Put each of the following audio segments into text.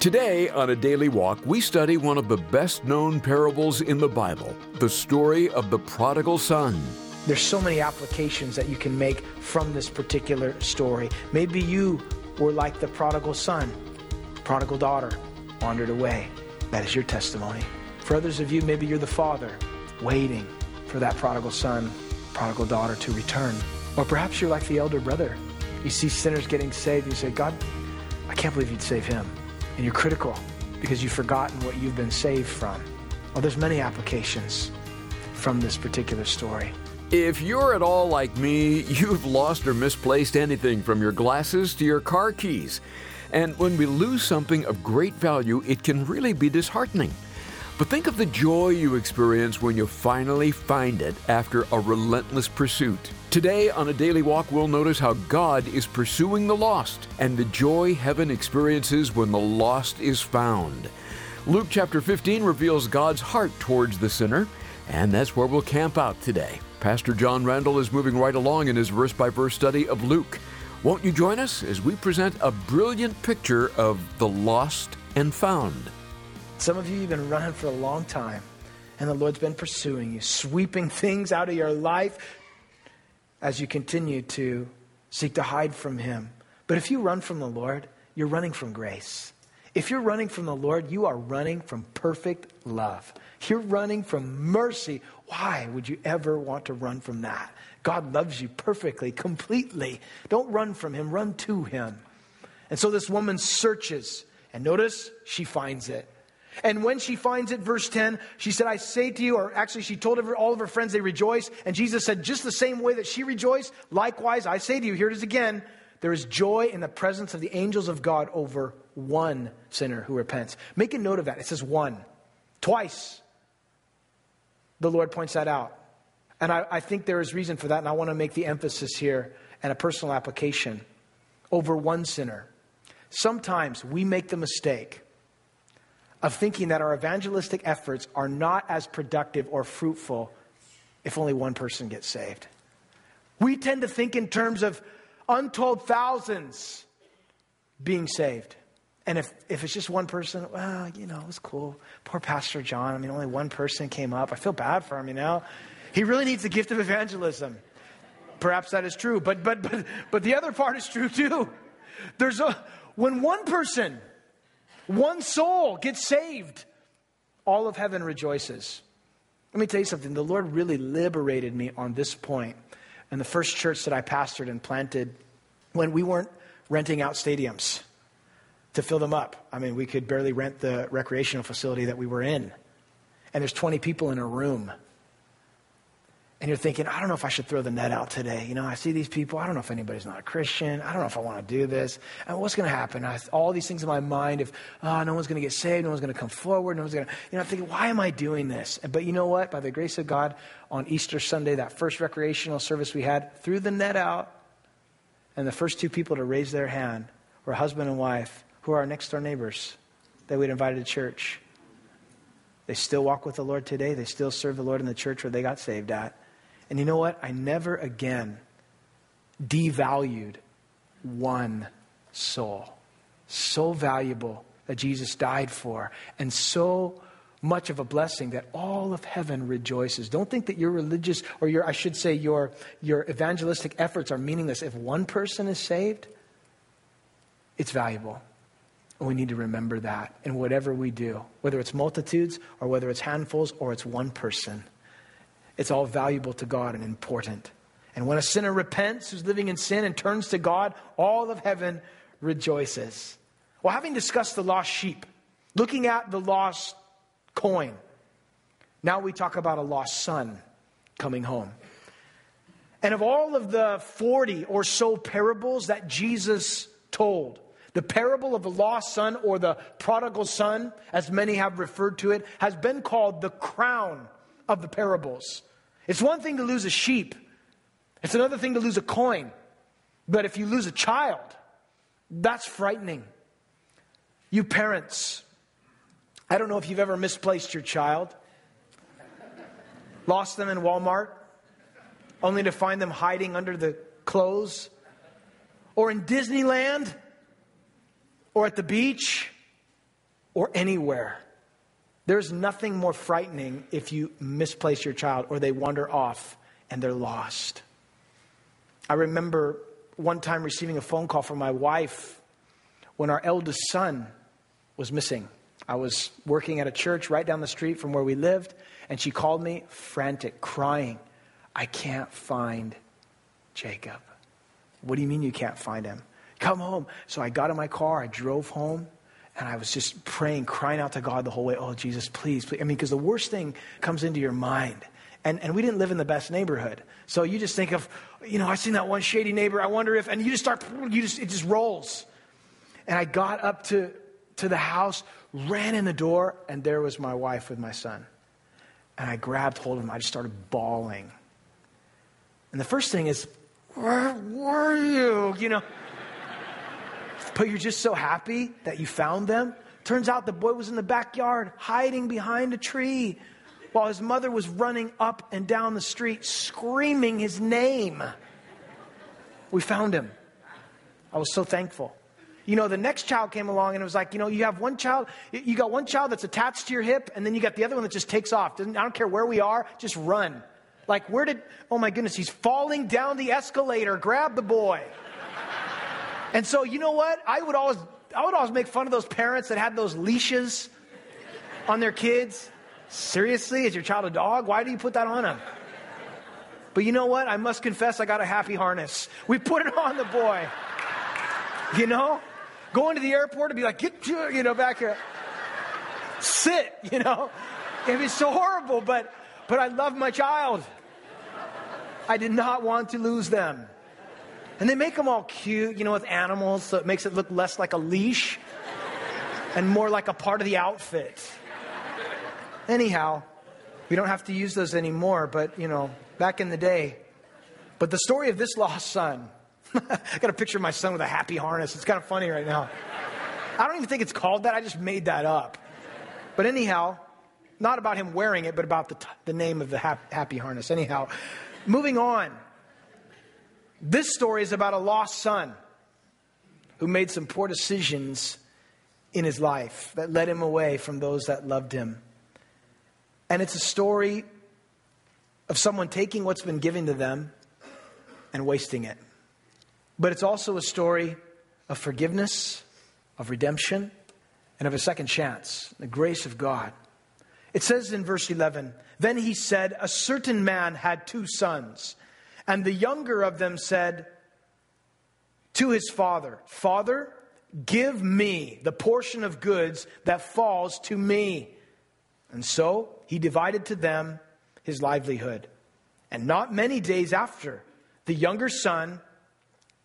Today, on a daily walk, we study one of the best known parables in the Bible the story of the prodigal son. There's so many applications that you can make from this particular story. Maybe you were like the prodigal son, prodigal daughter, wandered away. That is your testimony. For others of you, maybe you're the father, waiting for that prodigal son, prodigal daughter to return. Or perhaps you're like the elder brother. You see sinners getting saved, and you say, God, I can't believe you'd save him and you're critical because you've forgotten what you've been saved from. Well, there's many applications from this particular story. If you're at all like me, you've lost or misplaced anything from your glasses to your car keys. And when we lose something of great value, it can really be disheartening. But think of the joy you experience when you finally find it after a relentless pursuit. Today, on a daily walk, we'll notice how God is pursuing the lost and the joy heaven experiences when the lost is found. Luke chapter 15 reveals God's heart towards the sinner, and that's where we'll camp out today. Pastor John Randall is moving right along in his verse by verse study of Luke. Won't you join us as we present a brilliant picture of the lost and found? Some of you, you've been running for a long time, and the Lord's been pursuing you, sweeping things out of your life as you continue to seek to hide from Him. But if you run from the Lord, you're running from grace. If you're running from the Lord, you are running from perfect love. You're running from mercy. Why would you ever want to run from that? God loves you perfectly, completely. Don't run from Him, run to Him. And so this woman searches, and notice she finds it. And when she finds it, verse 10, she said, I say to you, or actually she told all of her friends they rejoice. And Jesus said, just the same way that she rejoiced, likewise, I say to you, here it is again, there is joy in the presence of the angels of God over one sinner who repents. Make a note of that. It says one. Twice. The Lord points that out. And I, I think there is reason for that, and I want to make the emphasis here and a personal application over one sinner. Sometimes we make the mistake of thinking that our evangelistic efforts are not as productive or fruitful if only one person gets saved. We tend to think in terms of untold thousands being saved. And if, if it's just one person, well, you know, it's cool. Poor Pastor John. I mean, only one person came up. I feel bad for him, you know. He really needs the gift of evangelism. Perhaps that is true. But, but, but, but the other part is true too. There's a, when one person one soul gets saved. All of heaven rejoices. Let me tell you something. The Lord really liberated me on this point. In the first church that I pastored and planted, when we weren't renting out stadiums to fill them up. I mean, we could barely rent the recreational facility that we were in. And there's 20 people in a room and you're thinking, I don't know if I should throw the net out today. You know, I see these people. I don't know if anybody's not a Christian. I don't know if I want to do this. And what's going to happen? I, all these things in my mind. If oh, ah, no one's going to get saved, no one's going to come forward, no one's going to. You know, I'm thinking, why am I doing this? But you know what? By the grace of God, on Easter Sunday, that first recreational service we had, threw the net out, and the first two people to raise their hand were husband and wife, who are our next door neighbors that we'd invited to church. They still walk with the Lord today. They still serve the Lord in the church where they got saved at. And you know what? I never again devalued one soul. So valuable that Jesus died for, and so much of a blessing that all of heaven rejoices. Don't think that your religious, or your, I should say, your, your evangelistic efforts are meaningless. If one person is saved, it's valuable. And we need to remember that in whatever we do, whether it's multitudes or whether it's handfuls or it's one person it's all valuable to God and important. And when a sinner repents who's living in sin and turns to God, all of heaven rejoices. Well, having discussed the lost sheep, looking at the lost coin, now we talk about a lost son coming home. And of all of the 40 or so parables that Jesus told, the parable of the lost son or the prodigal son, as many have referred to it, has been called the crown of the parables. It's one thing to lose a sheep, it's another thing to lose a coin. But if you lose a child, that's frightening. You parents, I don't know if you've ever misplaced your child, lost them in Walmart, only to find them hiding under the clothes, or in Disneyland, or at the beach. or anywhere. There's nothing more frightening if you misplace your child or they wander off and they're lost. I remember one time receiving a phone call from my wife when our eldest son was missing. I was working at a church right down the street from where we lived, and she called me frantic, crying, I can't find Jacob. What do you mean you can't find him? Come home. So I got in my car, I drove home, and I was just praying, crying out to God the whole way, Oh, Jesus, please, please. I mean, because the worst thing comes into your mind. And, and we didn't live in the best neighborhood. So you just think of, you know, I seen that one shady neighbor. I wonder if, and you just start, you just, it just rolls. And I got up to, to the house, ran in the door, and there was my wife with my son. And I grabbed hold of him. I just started bawling. And the first thing is, where were you? You know. But you're just so happy that you found them. Turns out the boy was in the backyard, hiding behind a tree, while his mother was running up and down the street, screaming his name. We found him. I was so thankful. You know, the next child came along and it was like, you know, you have one child, you got one child that's attached to your hip, and then you got the other one that just takes off. Doesn't, I don't care where we are, just run. Like, where did, oh my goodness, he's falling down the escalator. Grab the boy. And so, you know what? I would always, I would always make fun of those parents that had those leashes on their kids. Seriously? Is your child a dog? Why do you put that on him? But you know what? I must confess, I got a happy harness. We put it on the boy. You know? Going to the airport and be like, get, you know, back here. Sit, you know? It was so horrible, but, but I love my child. I did not want to lose them. And they make them all cute, you know, with animals, so it makes it look less like a leash and more like a part of the outfit. Anyhow, we don't have to use those anymore, but, you know, back in the day. But the story of this lost son I got a picture of my son with a happy harness. It's kind of funny right now. I don't even think it's called that. I just made that up. But anyhow, not about him wearing it, but about the, t- the name of the happy harness. Anyhow, moving on. This story is about a lost son who made some poor decisions in his life that led him away from those that loved him. And it's a story of someone taking what's been given to them and wasting it. But it's also a story of forgiveness, of redemption, and of a second chance, the grace of God. It says in verse 11 Then he said, A certain man had two sons, and the younger of them said to his father, Father, give me the portion of goods that falls to me. And so he divided to them his livelihood. And not many days after, the younger son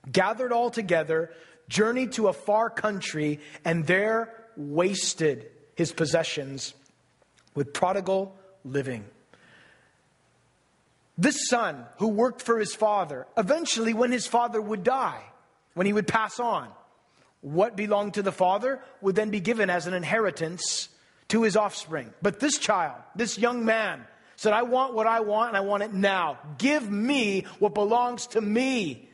gathered all together, journeyed to a far country, and there wasted his possessions with prodigal living. This son, who worked for his father, eventually, when his father would die, when he would pass on, what belonged to the father would then be given as an inheritance to his offspring. But this child, this young man, said, I want what I want and I want it now. Give me what belongs to me.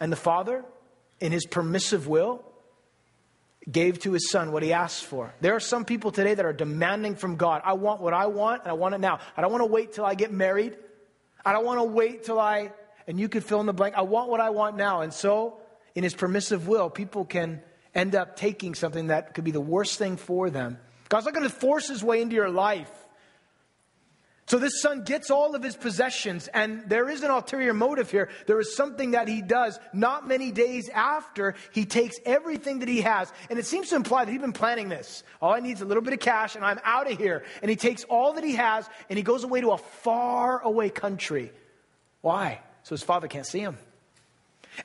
And the father, in his permissive will, gave to his son what he asked for. There are some people today that are demanding from God, I want what I want, and I want it now. I don't want to wait till I get married. I don't want to wait till I, and you could fill in the blank. I want what I want now. And so, in his permissive will, people can end up taking something that could be the worst thing for them. God's not going to force his way into your life. So this son gets all of his possessions, and there is an ulterior motive here. There is something that he does not many days after he takes everything that he has. And it seems to imply that he's been planning this. All I need is a little bit of cash, and I'm out of here. And he takes all that he has, and he goes away to a far away country. Why? So his father can't see him.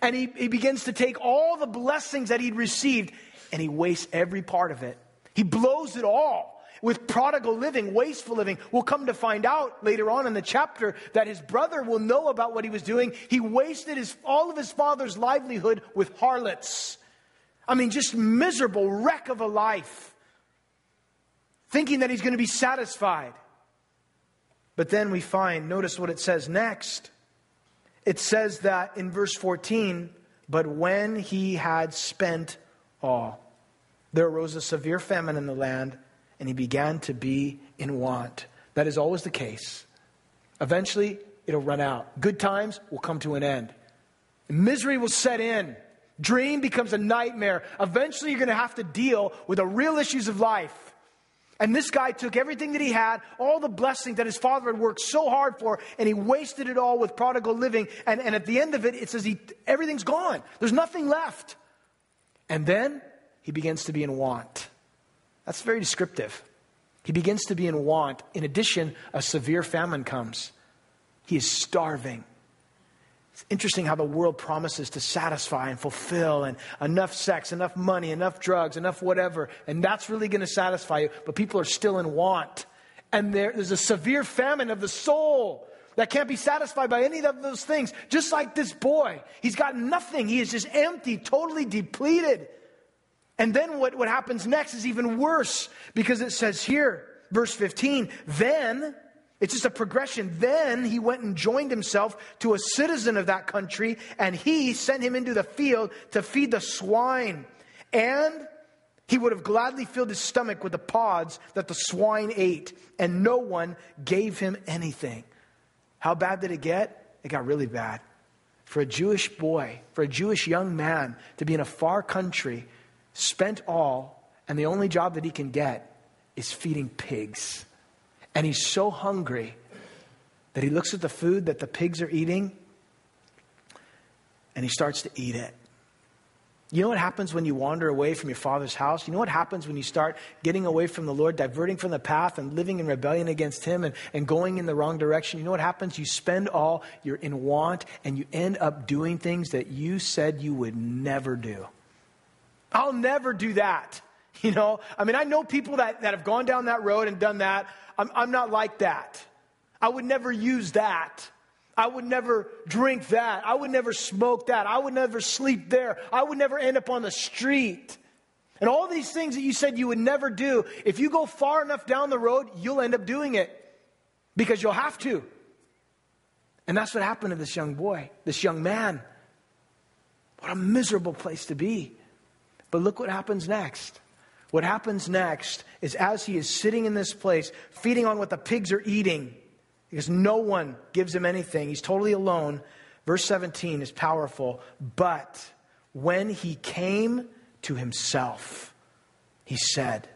And he, he begins to take all the blessings that he'd received, and he wastes every part of it. He blows it all with prodigal living, wasteful living. We'll come to find out later on in the chapter that his brother will know about what he was doing. He wasted his, all of his father's livelihood with harlots. I mean, just miserable wreck of a life, thinking that he's going to be satisfied. But then we find, notice what it says next. It says that in verse 14, but when he had spent all. there arose a severe famine in the land, and he began to be in want. That is always the case. Eventually, it'll run out. Good times will come to an end. Misery will set in. Dream becomes a nightmare. Eventually, you're going to have to deal with the real issues of life. And this guy took everything that he had, all the blessings that his father had worked so hard for, and he wasted it all with prodigal living. And, and at the end of it, it says he, everything's gone. There's nothing left. And then he begins to be in want. That's very descriptive. He begins to be in want. In addition, a severe famine comes. He is starving. It's interesting how the world promises to satisfy and fulfill and enough sex, enough money, enough drugs, enough whatever, and that's really going to satisfy you, but people are still in want. And there, there's a severe famine of the soul that can't be satisfied by any of those things. Just like this boy, he's got nothing. He is just empty, totally depleted. And then what, what happens next is even worse because it says here, verse 15, then it's just a progression. Then he went and joined himself to a citizen of that country, and he sent him into the field to feed the swine. And he would have gladly filled his stomach with the pods that the swine ate, and no one gave him anything. How bad did it get? It got really bad. For a Jewish boy, for a Jewish young man to be in a far country, spent all, and the only job that he can get is feeding pigs. And he's so hungry that he looks at the food that the pigs are eating and he starts to eat it. You know what happens when you wander away from your father's house? You know what happens when you start getting away from the Lord, diverting from the path and living in rebellion against Him and, and going in the wrong direction? You know what happens? You spend all, you're in want, and you end up doing things that you said you would never do. I'll never do that. You know, I mean, I know people that, that have gone down that road and done that. I'm, I'm not like that. I would never use that. I would never drink that. I would never smoke that. I would never sleep there. I would never end up on the street. And all these things that you said you would never do, if you go far enough down the road, you'll end up doing it because you'll have to. And that's what happened to this young boy, this young man. What a miserable place to be. But look what happens next. What happens next is as he is sitting in this place, feeding on what the pigs are eating, because no one gives him anything, he's totally alone. Verse 17 is powerful. But when he came to himself, he said,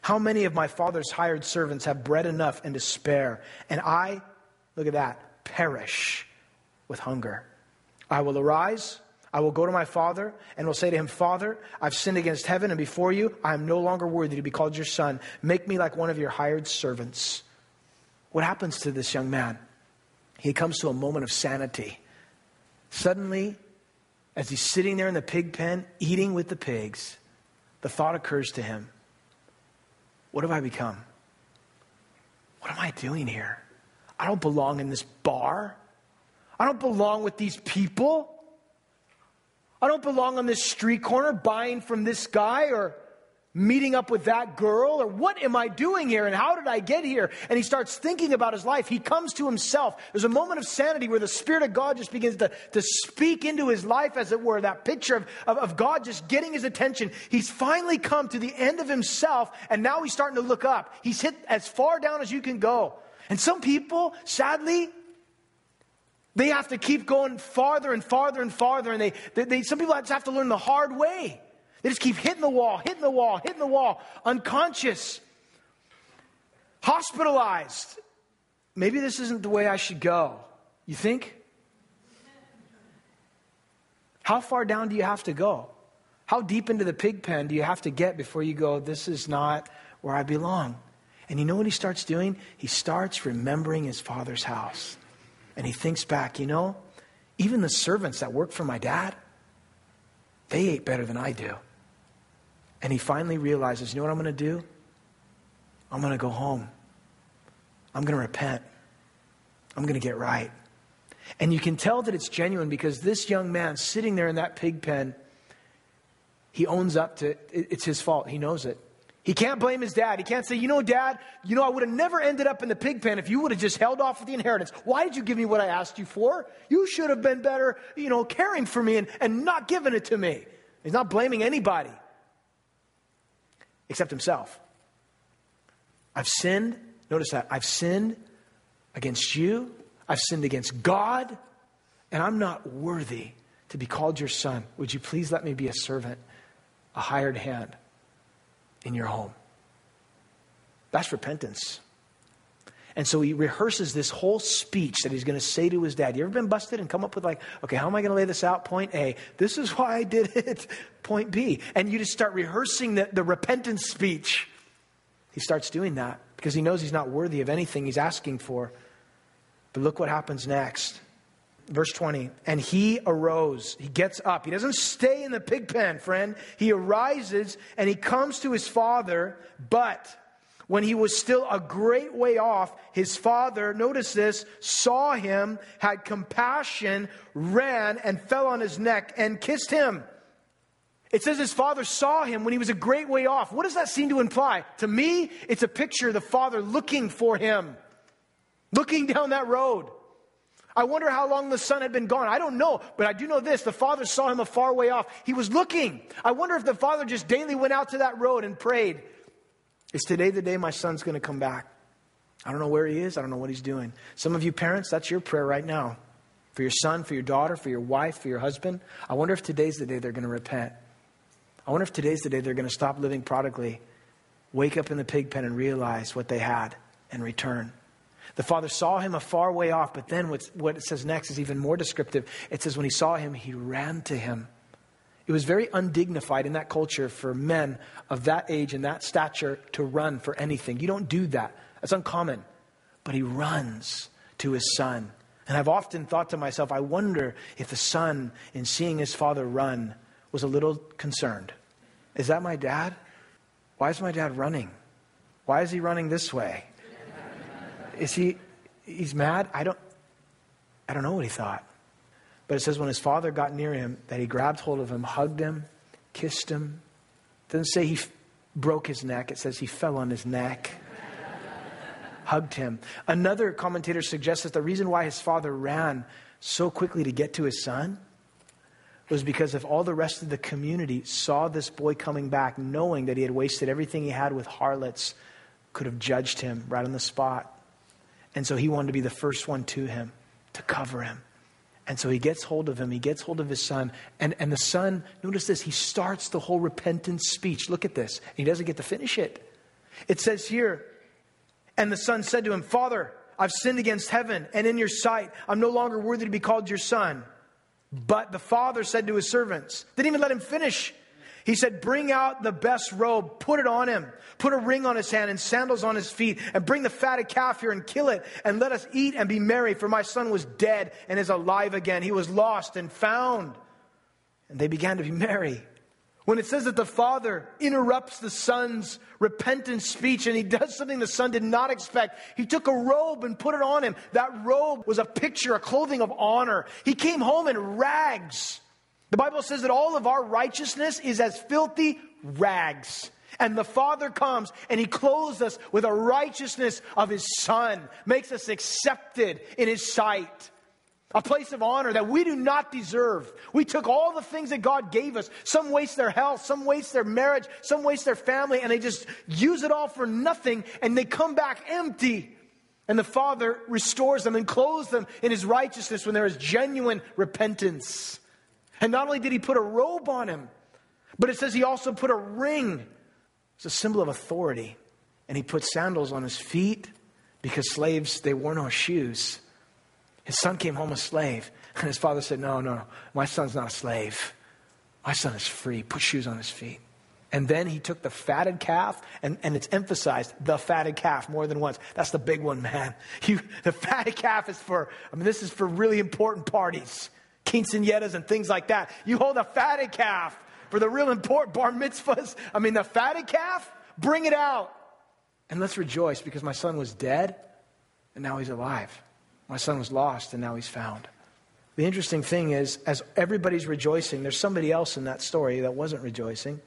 How many of my father's hired servants have bread enough and to spare? And I, look at that, perish with hunger. I will arise I will go to my father and will say to him, Father, I've sinned against heaven and before you. I am no longer worthy to be called your son. Make me like one of your hired servants. What happens to this young man? He comes to a moment of sanity. Suddenly, as he's sitting there in the pig pen, eating with the pigs, the thought occurs to him What have I become? What am I doing here? I don't belong in this bar. I don't belong with these people. I don't belong on this street corner buying from this guy or meeting up with that girl or what am I doing here and how did I get here? And he starts thinking about his life. He comes to himself. There's a moment of sanity where the Spirit of God just begins to, to speak into his life, as it were, that picture of, of, of God just getting his attention. He's finally come to the end of himself and now he's starting to look up. He's hit as far down as you can go. And some people, sadly, they have to keep going farther and farther and farther, and they, they, they, some people just have to learn the hard way. They just keep hitting the wall, hitting the wall, hitting the wall, unconscious, hospitalized. Maybe this isn't the way I should go. You think? How far down do you have to go? How deep into the pig pen do you have to get before you go, this is not where I belong? And you know what he starts doing? He starts remembering his father's house. And he thinks back, you know, even the servants that worked for my dad, they ate better than I do. And he finally realizes, you know what I'm going to do? I'm going to go home. I'm going to repent. I'm going to get right. And you can tell that it's genuine because this young man sitting there in that pig pen, he owns up to it's his fault. He knows it. He can't blame his dad. He can't say, you know, dad, you know, I would have never ended up in the pig pen if you would have just held off with the inheritance. Why did you give me what I asked you for? You should have been better, you know, caring for me and, and not giving it to me. He's not blaming anybody. except himself. I've sinned. Notice that. I've sinned against you. I've sinned against God. And I'm not worthy to be called your son. Would you please let me be a servant, a hired hand in your home? That's repentance. And so he rehearses this whole speech that he's going to say to his dad. You ever been busted and come up with, like, okay, how am I going to lay this out? Point A. This is why I did it. Point B. And you just start rehearsing the, the repentance speech. He starts doing that because he knows he's not worthy of anything he's asking for. But look what happens next. Verse 20. And he arose. He gets up. He doesn't stay in the pig pen, friend. He arises and he comes to his father, but when he was still a great way off, his father, notice this, saw him, had compassion, ran, and fell on his neck and kissed him. It says his father saw him when he was a great way off. What does that seem to imply? To me, it's a picture of the father looking for him, looking down that road. I wonder how long the son had been gone. I don't know, but I do know this. The father saw him a far way off. He was looking. I wonder if the father just daily went out to that road and prayed. Is today the day my son's going to come back? I don't know where he is. I don't know what he's doing. Some of you parents, that's your prayer right now. For your son, for your daughter, for your wife, for your husband. I wonder if today's the day they're going to repent. I wonder if today's the day they're going to stop living prodigally, wake up in the pig pen and realize what they had and return. The father saw him a far way off, but then what it says next is even more descriptive. It says, when he saw him, he ran to him. It was very undignified in that culture for men of that age and that stature to run for anything. You don't do that, that's uncommon. But he runs to his son. And I've often thought to myself, I wonder if the son, in seeing his father run, was a little concerned. Is that my dad? Why is my dad running? Why is he running this way? Is he he's mad? I don't I don't know what he thought. But it says when his father got near him that he grabbed hold of him, hugged him, kissed him. It doesn't say he f- broke his neck, it says he fell on his neck. hugged him. Another commentator suggests that the reason why his father ran so quickly to get to his son was because if all the rest of the community saw this boy coming back, knowing that he had wasted everything he had with harlots, could have judged him right on the spot. And so he wanted to be the first one to him, to cover him. And so he gets hold of him, he gets hold of his son, and, and the son, notice this, he starts the whole repentance speech. Look at this. He doesn't get to finish it. It says here, and the son said to him, Father, I've sinned against heaven and in your sight. I'm no longer worthy to be called your son. But the father said to his servants, didn't even let him finish. He said, Bring out the best robe, put it on him, put a ring on his hand and sandals on his feet, and bring the fatted calf here and kill it, and let us eat and be merry. For my son was dead and is alive again. He was lost and found. And they began to be merry. When it says that the father interrupts the son's repentant speech and he does something the son did not expect, he took a robe and put it on him. That robe was a picture, a clothing of honor. He came home in rags. The Bible says that all of our righteousness is as filthy rags. And the Father comes and He clothes us with a righteousness of His Son, makes us accepted in His sight. A place of honor that we do not deserve. We took all the things that God gave us. Some waste their health, some waste their marriage, some waste their family, and they just use it all for nothing and they come back empty. And the Father restores them and clothes them in His righteousness when there is genuine repentance. And not only did he put a robe on him, but it says he also put a ring. It's a symbol of authority. And he put sandals on his feet because slaves, they wore no shoes. His son came home a slave. And his father said, No, no, my son's not a slave. My son is free. Put shoes on his feet. And then he took the fatted calf, and, and it's emphasized the fatted calf more than once. That's the big one, man. You, the fatted calf is for, I mean, this is for really important parties quinceañeras and things like that. You hold a fatted calf for the real important bar mitzvahs. I mean, the fatted calf, bring it out. And let's rejoice because my son was dead and now he's alive. My son was lost and now he's found. The interesting thing is, as everybody's rejoicing, there's somebody else in that story that wasn't rejoicing.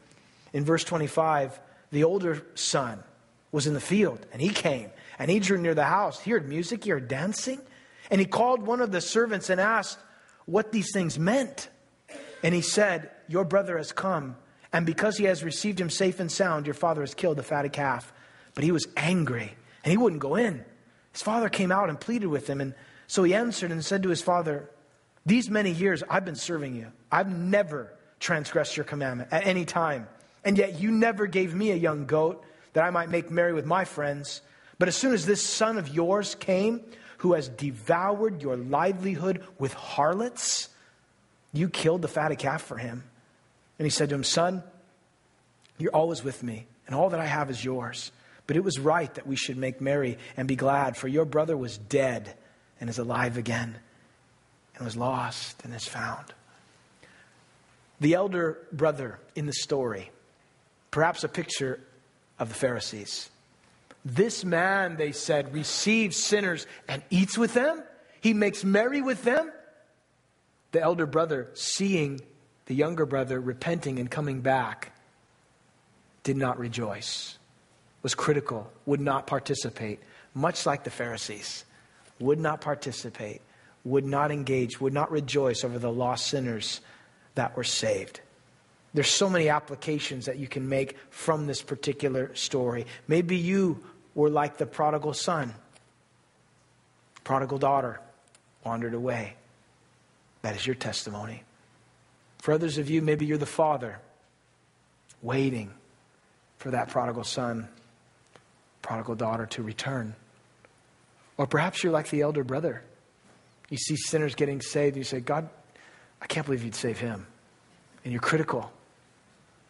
In verse 25, the older son was in the field and he came and he drew near the house. He heard music, he heard dancing. And he called one of the servants and asked, what these things meant. And he said, Your brother has come, And because he has received him safe and sound, your father has killed the fatted calf. But he was angry, and he wouldn't go in. His father came out and pleaded with him. And so he answered and said to his father, These many years I've been serving you. I've never transgressed your commandment at any time. And yet you never gave me a young goat that I might make merry with my friends. But as soon as this son of yours came, who has devoured your livelihood with harlots, you killed the fatted calf for him. And he said to him, Son, you're always with me, and all that I have is yours. But it was right that we should make merry and be glad, for your brother was dead and is alive again, and was lost and is found. The elder brother in the story, perhaps a picture of the Pharisees. This man, they said, receives sinners and eats with them. He makes merry with them. The elder brother, seeing the younger brother repenting and coming back, did not rejoice, was critical, would not participate, much like the Pharisees, would not participate, would not engage, would not rejoice over the lost sinners that were saved. There's so many applications that you can make from this particular story. Maybe you were like the prodigal son, prodigal daughter wandered away. That is your testimony. For others of you, maybe you're the father waiting for that prodigal son, prodigal daughter to return. Or perhaps you're like the elder brother. You see sinners getting saved, and you say, God, I can't believe you'd save him. And you're critical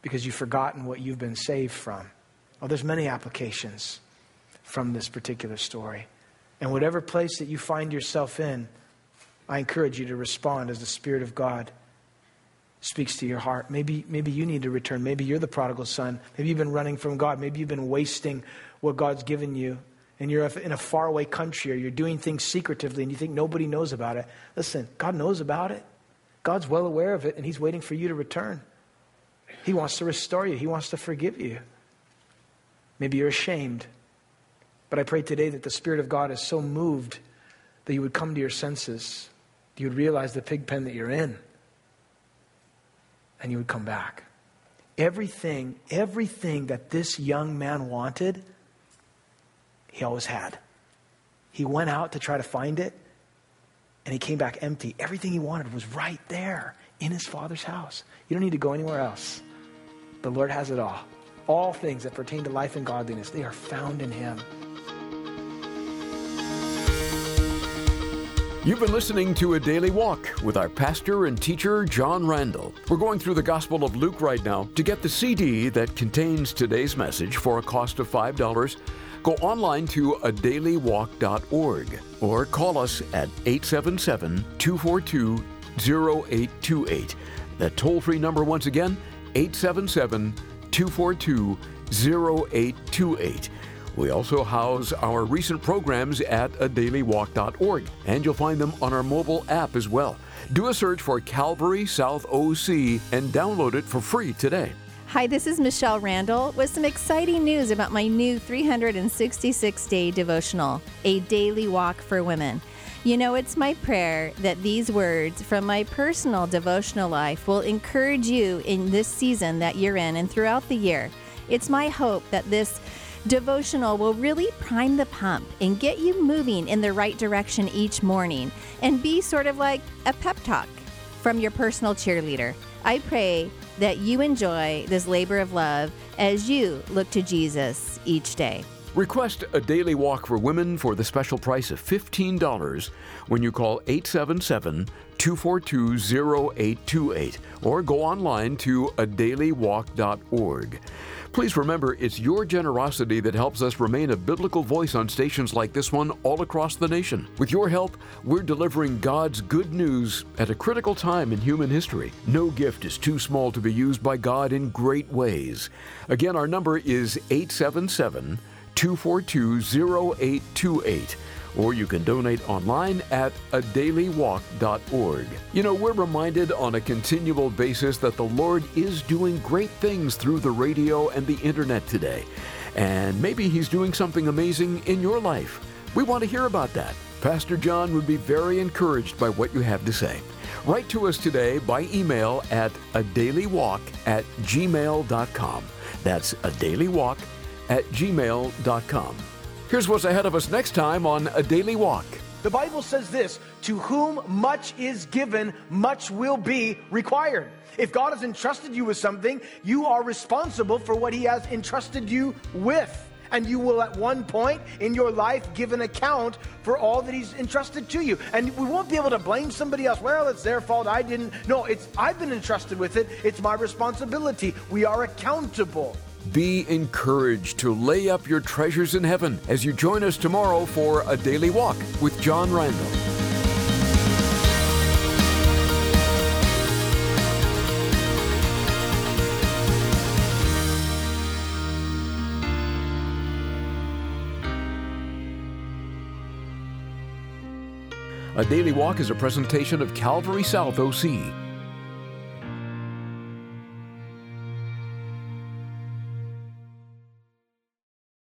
because you've forgotten what you've been saved from. Oh, there's many applications from this particular story. And whatever place that you find yourself in, I encourage you to respond as the Spirit of God speaks to your heart. Maybe, maybe you need to return. Maybe you're the prodigal son. Maybe you've been running from God. Maybe you've been wasting what God's given you. And you're in a faraway country or you're doing things secretively and you think nobody knows about it. Listen, God knows about it. God's well aware of it and He's waiting for you to return. He wants to restore you, He wants to forgive you. Maybe you're ashamed. But I pray today that the Spirit of God is so moved that you would come to your senses. You would realize the pig pen that you're in. And you would come back. Everything, everything that this young man wanted, he always had. He went out to try to find it, and he came back empty. Everything he wanted was right there in his father's house. You don't need to go anywhere else. The Lord has it all. All things that pertain to life and godliness, they are found in him. You've been listening to a daily walk with our pastor and teacher, John Randall. We're going through the Gospel of Luke right now. To get the CD that contains today's message for a cost of $5, go online to adailywalk.org or call us at 877 242 0828. That toll free number, once again, 877 242 0828. We also house our recent programs at adailywalk.org, and you'll find them on our mobile app as well. Do a search for Calvary South OC and download it for free today. Hi, this is Michelle Randall with some exciting news about my new 366 day devotional, A Daily Walk for Women. You know, it's my prayer that these words from my personal devotional life will encourage you in this season that you're in and throughout the year. It's my hope that this devotional will really prime the pump and get you moving in the right direction each morning and be sort of like a pep talk from your personal cheerleader. I pray that you enjoy this labor of love as you look to Jesus each day. Request a daily walk for women for the special price of $15 when you call 877 242 0828 or go online to a adailywalk.org. Please remember, it's your generosity that helps us remain a biblical voice on stations like this one all across the nation. With your help, we're delivering God's good news at a critical time in human history. No gift is too small to be used by God in great ways. Again, our number is 877 242 0828 or you can donate online at adailywalk.org. You know, we're reminded on a continual basis that the Lord is doing great things through the radio and the internet today. And maybe He's doing something amazing in your life. We want to hear about that. Pastor John would be very encouraged by what you have to say. Write to us today by email at a daily walk at gmail.com. That's a daily walk at gmail.com. Here's what's ahead of us next time on A Daily Walk. The Bible says this To whom much is given, much will be required. If God has entrusted you with something, you are responsible for what He has entrusted you with. And you will, at one point in your life, give an account for all that He's entrusted to you. And we won't be able to blame somebody else. Well, it's their fault. I didn't. No, it's I've been entrusted with it. It's my responsibility. We are accountable. Be encouraged to lay up your treasures in heaven as you join us tomorrow for a daily walk with John Randall. A Daily Walk is a presentation of Calvary South OC.